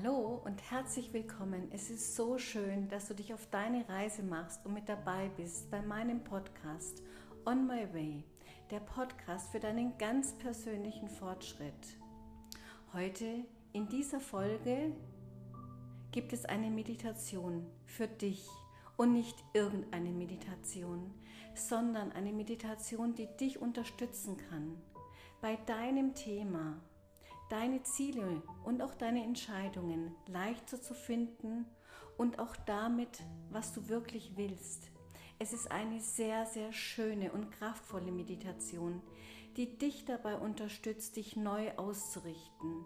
Hallo und herzlich willkommen. Es ist so schön, dass du dich auf deine Reise machst und mit dabei bist bei meinem Podcast On My Way, der Podcast für deinen ganz persönlichen Fortschritt. Heute in dieser Folge gibt es eine Meditation für dich und nicht irgendeine Meditation, sondern eine Meditation, die dich unterstützen kann bei deinem Thema deine Ziele und auch deine Entscheidungen leichter zu finden und auch damit, was du wirklich willst. Es ist eine sehr, sehr schöne und kraftvolle Meditation, die dich dabei unterstützt, dich neu auszurichten.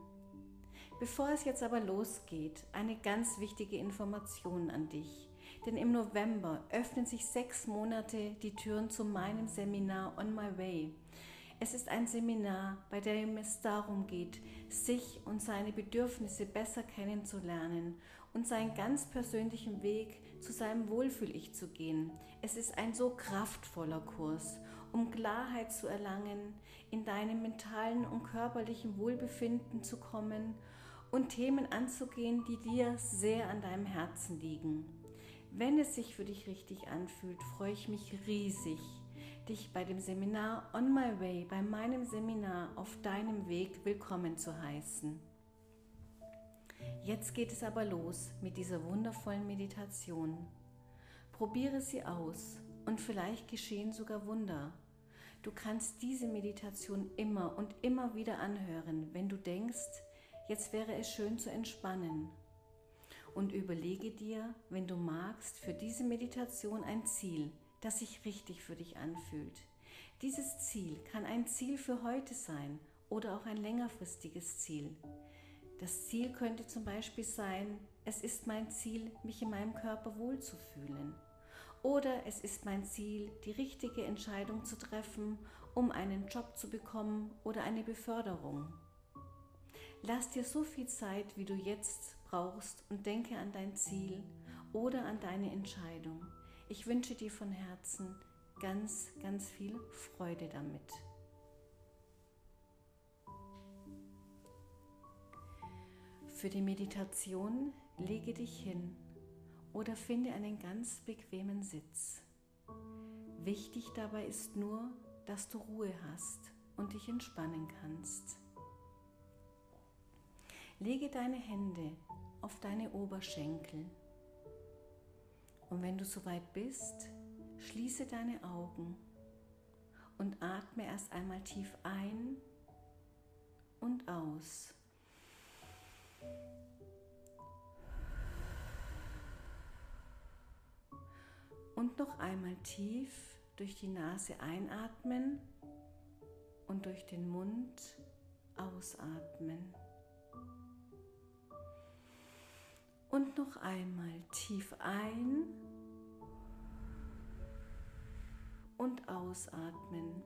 Bevor es jetzt aber losgeht, eine ganz wichtige Information an dich. Denn im November öffnen sich sechs Monate die Türen zu meinem Seminar On My Way. Es ist ein Seminar, bei dem es darum geht, sich und seine Bedürfnisse besser kennenzulernen und seinen ganz persönlichen Weg zu seinem Wohlfühl-Ich zu gehen. Es ist ein so kraftvoller Kurs, um Klarheit zu erlangen, in deinem mentalen und körperlichen Wohlbefinden zu kommen und Themen anzugehen, die dir sehr an deinem Herzen liegen. Wenn es sich für dich richtig anfühlt, freue ich mich riesig dich bei dem Seminar On My Way, bei meinem Seminar auf deinem Weg willkommen zu heißen. Jetzt geht es aber los mit dieser wundervollen Meditation. Probiere sie aus und vielleicht geschehen sogar Wunder. Du kannst diese Meditation immer und immer wieder anhören, wenn du denkst, jetzt wäre es schön zu entspannen. Und überlege dir, wenn du magst, für diese Meditation ein Ziel, das sich richtig für dich anfühlt. Dieses Ziel kann ein Ziel für heute sein oder auch ein längerfristiges Ziel. Das Ziel könnte zum Beispiel sein, es ist mein Ziel, mich in meinem Körper wohlzufühlen. Oder es ist mein Ziel, die richtige Entscheidung zu treffen, um einen Job zu bekommen oder eine Beförderung. Lass dir so viel Zeit, wie du jetzt brauchst und denke an dein Ziel oder an deine Entscheidung. Ich wünsche dir von Herzen ganz, ganz viel Freude damit. Für die Meditation lege dich hin oder finde einen ganz bequemen Sitz. Wichtig dabei ist nur, dass du Ruhe hast und dich entspannen kannst. Lege deine Hände auf deine Oberschenkel und wenn du soweit bist, schließe deine Augen und atme erst einmal tief ein und aus. Und noch einmal tief durch die Nase einatmen und durch den Mund ausatmen. Und noch einmal tief ein und ausatmen.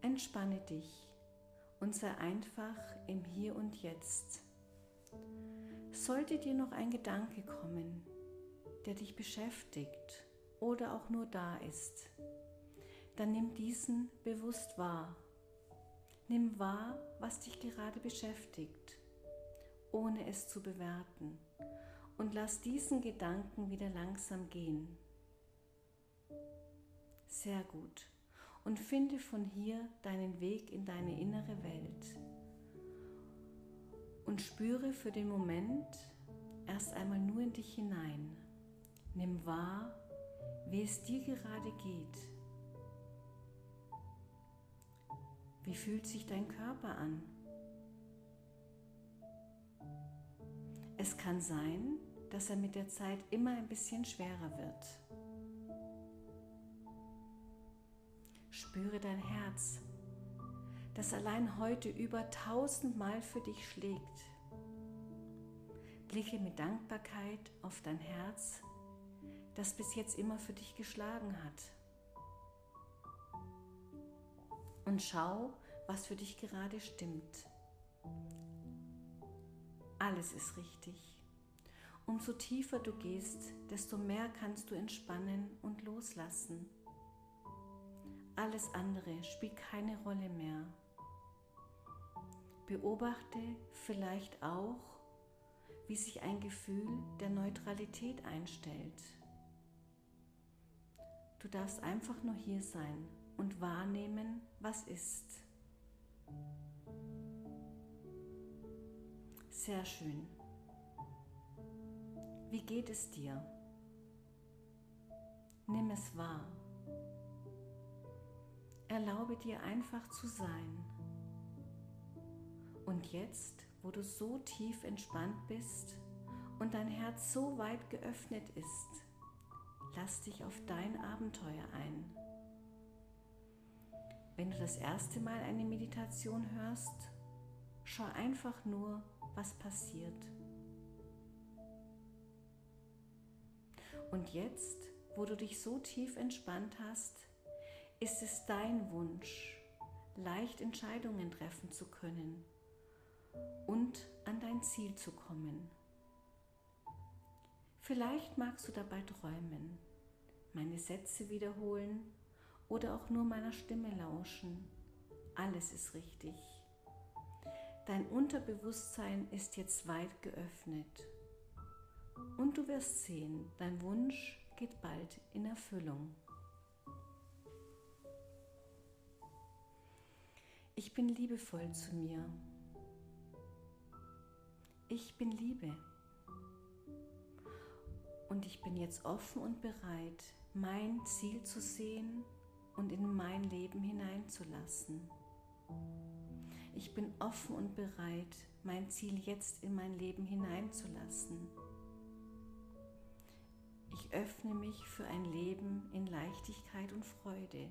Entspanne dich und sei einfach im Hier und Jetzt. Sollte dir noch ein Gedanke kommen, der dich beschäftigt oder auch nur da ist, dann nimm diesen bewusst wahr. Nimm wahr, was dich gerade beschäftigt ohne es zu bewerten. Und lass diesen Gedanken wieder langsam gehen. Sehr gut. Und finde von hier deinen Weg in deine innere Welt. Und spüre für den Moment erst einmal nur in dich hinein. Nimm wahr, wie es dir gerade geht. Wie fühlt sich dein Körper an? Es kann sein, dass er mit der Zeit immer ein bisschen schwerer wird. Spüre dein Herz, das allein heute über tausendmal für dich schlägt. Blicke mit Dankbarkeit auf dein Herz, das bis jetzt immer für dich geschlagen hat. Und schau, was für dich gerade stimmt. Alles ist richtig. Umso tiefer du gehst, desto mehr kannst du entspannen und loslassen. Alles andere spielt keine Rolle mehr. Beobachte vielleicht auch, wie sich ein Gefühl der Neutralität einstellt. Du darfst einfach nur hier sein und wahrnehmen, was ist. Sehr schön. Wie geht es dir? Nimm es wahr. Erlaube dir einfach zu sein. Und jetzt, wo du so tief entspannt bist und dein Herz so weit geöffnet ist, lass dich auf dein Abenteuer ein. Wenn du das erste Mal eine Meditation hörst, schau einfach nur, was passiert. Und jetzt, wo du dich so tief entspannt hast, ist es dein Wunsch, leicht Entscheidungen treffen zu können und an dein Ziel zu kommen. Vielleicht magst du dabei träumen, meine Sätze wiederholen oder auch nur meiner Stimme lauschen. Alles ist richtig. Dein Unterbewusstsein ist jetzt weit geöffnet. Und du wirst sehen, dein Wunsch geht bald in Erfüllung. Ich bin liebevoll zu mir. Ich bin Liebe. Und ich bin jetzt offen und bereit, mein Ziel zu sehen und in mein Leben hineinzulassen. Ich bin offen und bereit, mein Ziel jetzt in mein Leben hineinzulassen. Ich öffne mich für ein Leben in Leichtigkeit und Freude.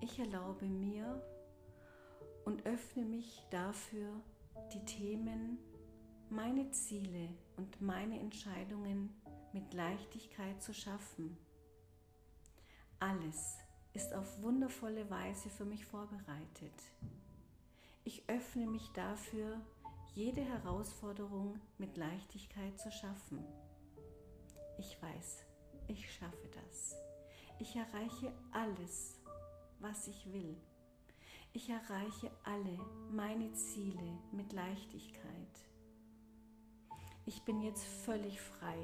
Ich erlaube mir und öffne mich dafür, die Themen, meine Ziele und meine Entscheidungen mit Leichtigkeit zu schaffen. Alles ist auf wundervolle Weise für mich vorbereitet. Ich öffne mich dafür, jede Herausforderung mit Leichtigkeit zu schaffen. Ich weiß, ich schaffe das. Ich erreiche alles, was ich will. Ich erreiche alle meine Ziele mit Leichtigkeit. Ich bin jetzt völlig frei,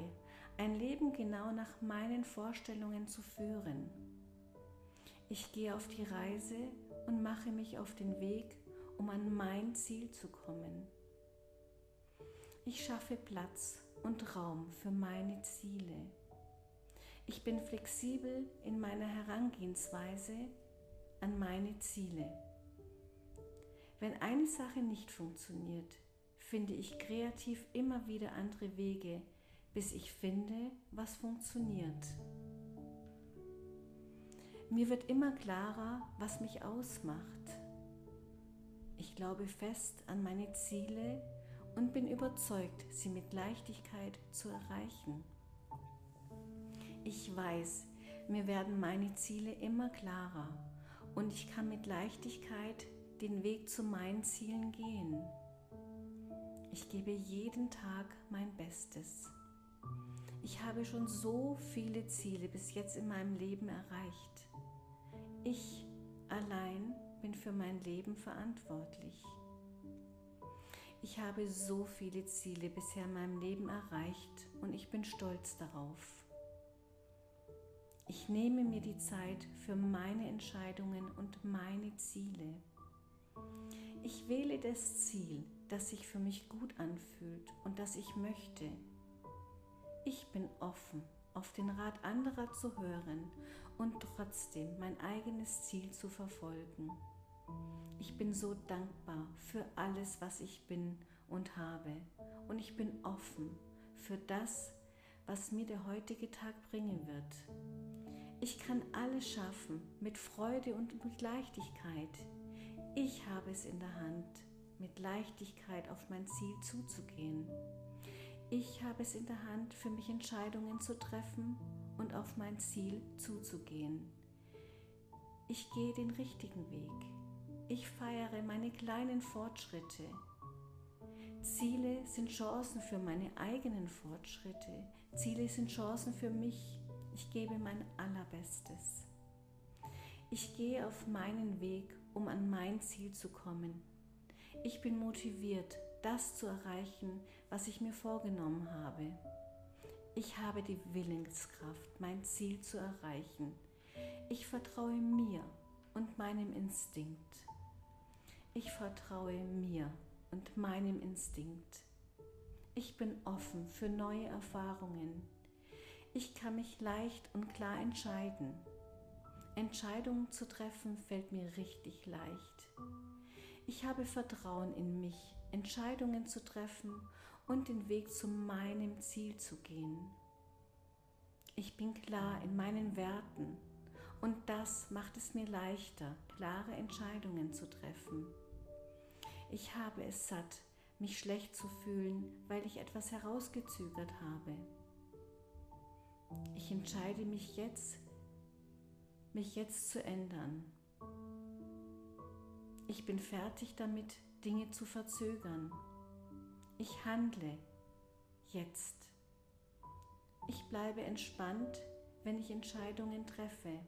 ein Leben genau nach meinen Vorstellungen zu führen. Ich gehe auf die Reise und mache mich auf den Weg, um an mein Ziel zu kommen. Ich schaffe Platz und Raum für meine Ziele. Ich bin flexibel in meiner Herangehensweise an meine Ziele. Wenn eine Sache nicht funktioniert, finde ich kreativ immer wieder andere Wege, bis ich finde, was funktioniert. Mir wird immer klarer, was mich ausmacht. Ich glaube fest an meine Ziele und bin überzeugt, sie mit Leichtigkeit zu erreichen. Ich weiß, mir werden meine Ziele immer klarer und ich kann mit Leichtigkeit den Weg zu meinen Zielen gehen. Ich gebe jeden Tag mein Bestes. Ich habe schon so viele Ziele bis jetzt in meinem Leben erreicht. Ich allein bin für mein Leben verantwortlich. Ich habe so viele Ziele bisher in meinem Leben erreicht und ich bin stolz darauf. Ich nehme mir die Zeit für meine Entscheidungen und meine Ziele. Ich wähle das Ziel, das sich für mich gut anfühlt und das ich möchte. Ich bin offen, auf den Rat anderer zu hören und trotzdem mein eigenes Ziel zu verfolgen. Ich bin so dankbar für alles, was ich bin und habe und ich bin offen für das, was mir der heutige Tag bringen wird. Ich kann alles schaffen mit Freude und mit Leichtigkeit. Ich habe es in der Hand, mit Leichtigkeit auf mein Ziel zuzugehen. Ich habe es in der Hand, für mich Entscheidungen zu treffen und auf mein Ziel zuzugehen. Ich gehe den richtigen Weg. Ich feiere meine kleinen Fortschritte. Ziele sind Chancen für meine eigenen Fortschritte. Ziele sind Chancen für mich. Ich gebe mein Allerbestes. Ich gehe auf meinen Weg, um an mein Ziel zu kommen. Ich bin motiviert, das zu erreichen, was ich mir vorgenommen habe. Ich habe die Willenskraft, mein Ziel zu erreichen. Ich vertraue mir und meinem Instinkt. Ich vertraue mir und meinem Instinkt. Ich bin offen für neue Erfahrungen. Ich kann mich leicht und klar entscheiden. Entscheidungen zu treffen fällt mir richtig leicht. Ich habe Vertrauen in mich, Entscheidungen zu treffen und den Weg zu meinem Ziel zu gehen. Ich bin klar in meinen Werten und das macht es mir leichter, klare Entscheidungen zu treffen. Ich habe es satt, mich schlecht zu fühlen, weil ich etwas herausgezögert habe. Ich entscheide mich jetzt, mich jetzt zu ändern. Ich bin fertig damit, Dinge zu verzögern. Ich handle jetzt. Ich bleibe entspannt, wenn ich Entscheidungen treffe.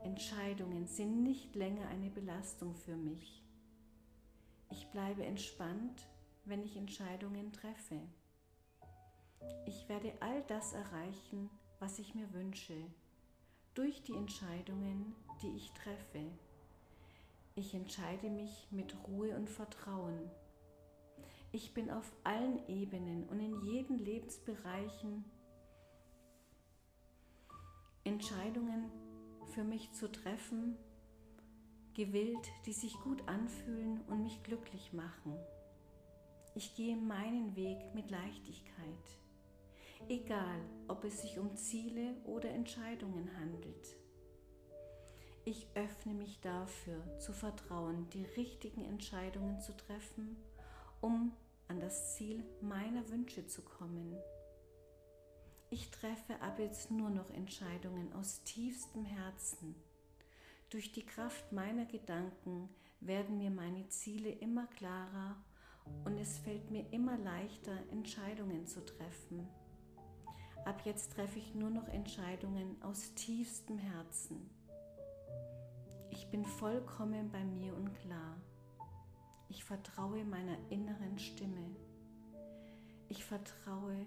Entscheidungen sind nicht länger eine Belastung für mich. Ich bleibe entspannt, wenn ich Entscheidungen treffe. Ich werde all das erreichen, was ich mir wünsche, durch die Entscheidungen, die ich treffe. Ich entscheide mich mit Ruhe und Vertrauen. Ich bin auf allen Ebenen und in jeden Lebensbereichen Entscheidungen für mich zu treffen, gewillt, die sich gut anfühlen und mich glücklich machen. Ich gehe meinen Weg mit Leichtigkeit, egal ob es sich um Ziele oder Entscheidungen handelt. Ich öffne mich dafür, zu vertrauen, die richtigen Entscheidungen zu treffen, um an das Ziel meiner Wünsche zu kommen. Ich treffe ab jetzt nur noch Entscheidungen aus tiefstem Herzen. Durch die Kraft meiner Gedanken werden mir meine Ziele immer klarer und es fällt mir immer leichter, Entscheidungen zu treffen. Ab jetzt treffe ich nur noch Entscheidungen aus tiefstem Herzen. Ich bin vollkommen bei mir und klar. Ich vertraue meiner inneren Stimme. Ich vertraue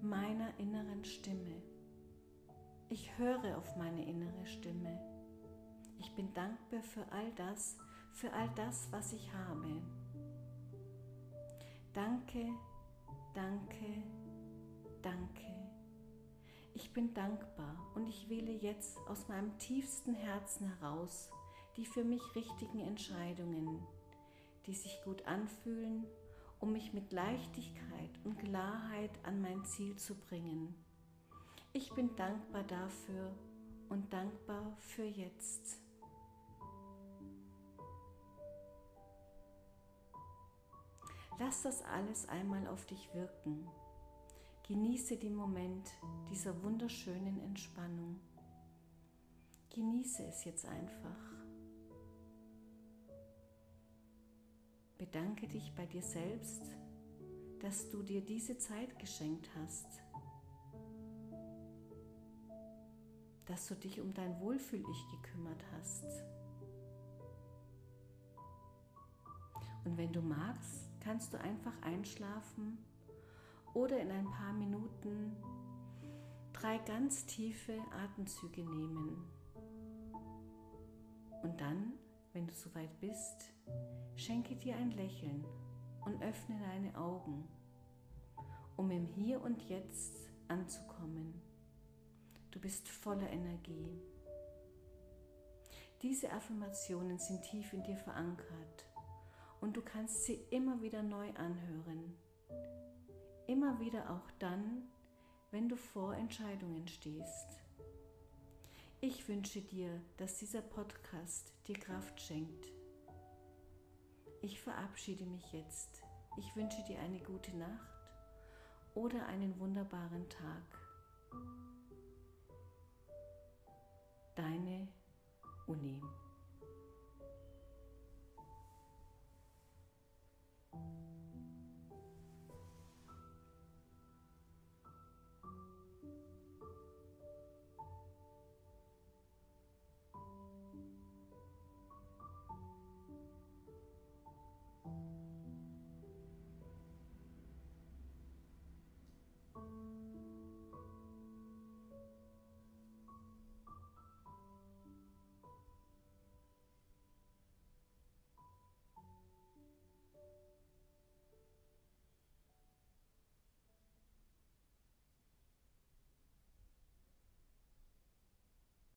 meiner inneren Stimme. Ich höre auf meine innere Stimme. Ich bin dankbar für all das, für all das, was ich habe. Danke, danke, danke. Ich bin dankbar und ich wähle jetzt aus meinem tiefsten Herzen heraus die für mich richtigen Entscheidungen, die sich gut anfühlen, um mich mit Leichtigkeit und Klarheit an mein Ziel zu bringen. Ich bin dankbar dafür und dankbar für jetzt. Lass das alles einmal auf dich wirken. Genieße den Moment dieser wunderschönen Entspannung. Genieße es jetzt einfach. Bedanke dich bei dir selbst, dass du dir diese Zeit geschenkt hast, dass du dich um dein Wohlfühl-Ich gekümmert hast. Und wenn du magst, kannst du einfach einschlafen oder in ein paar Minuten drei ganz tiefe Atemzüge nehmen. Und dann, wenn du soweit bist, schenke dir ein Lächeln und öffne deine Augen, um im Hier und Jetzt anzukommen. Du bist voller Energie. Diese Affirmationen sind tief in dir verankert und du kannst sie immer wieder neu anhören, Immer wieder auch dann, wenn du vor Entscheidungen stehst. Ich wünsche dir, dass dieser Podcast dir Kraft schenkt. Ich verabschiede mich jetzt. Ich wünsche dir eine gute Nacht oder einen wunderbaren Tag. Deine Uni.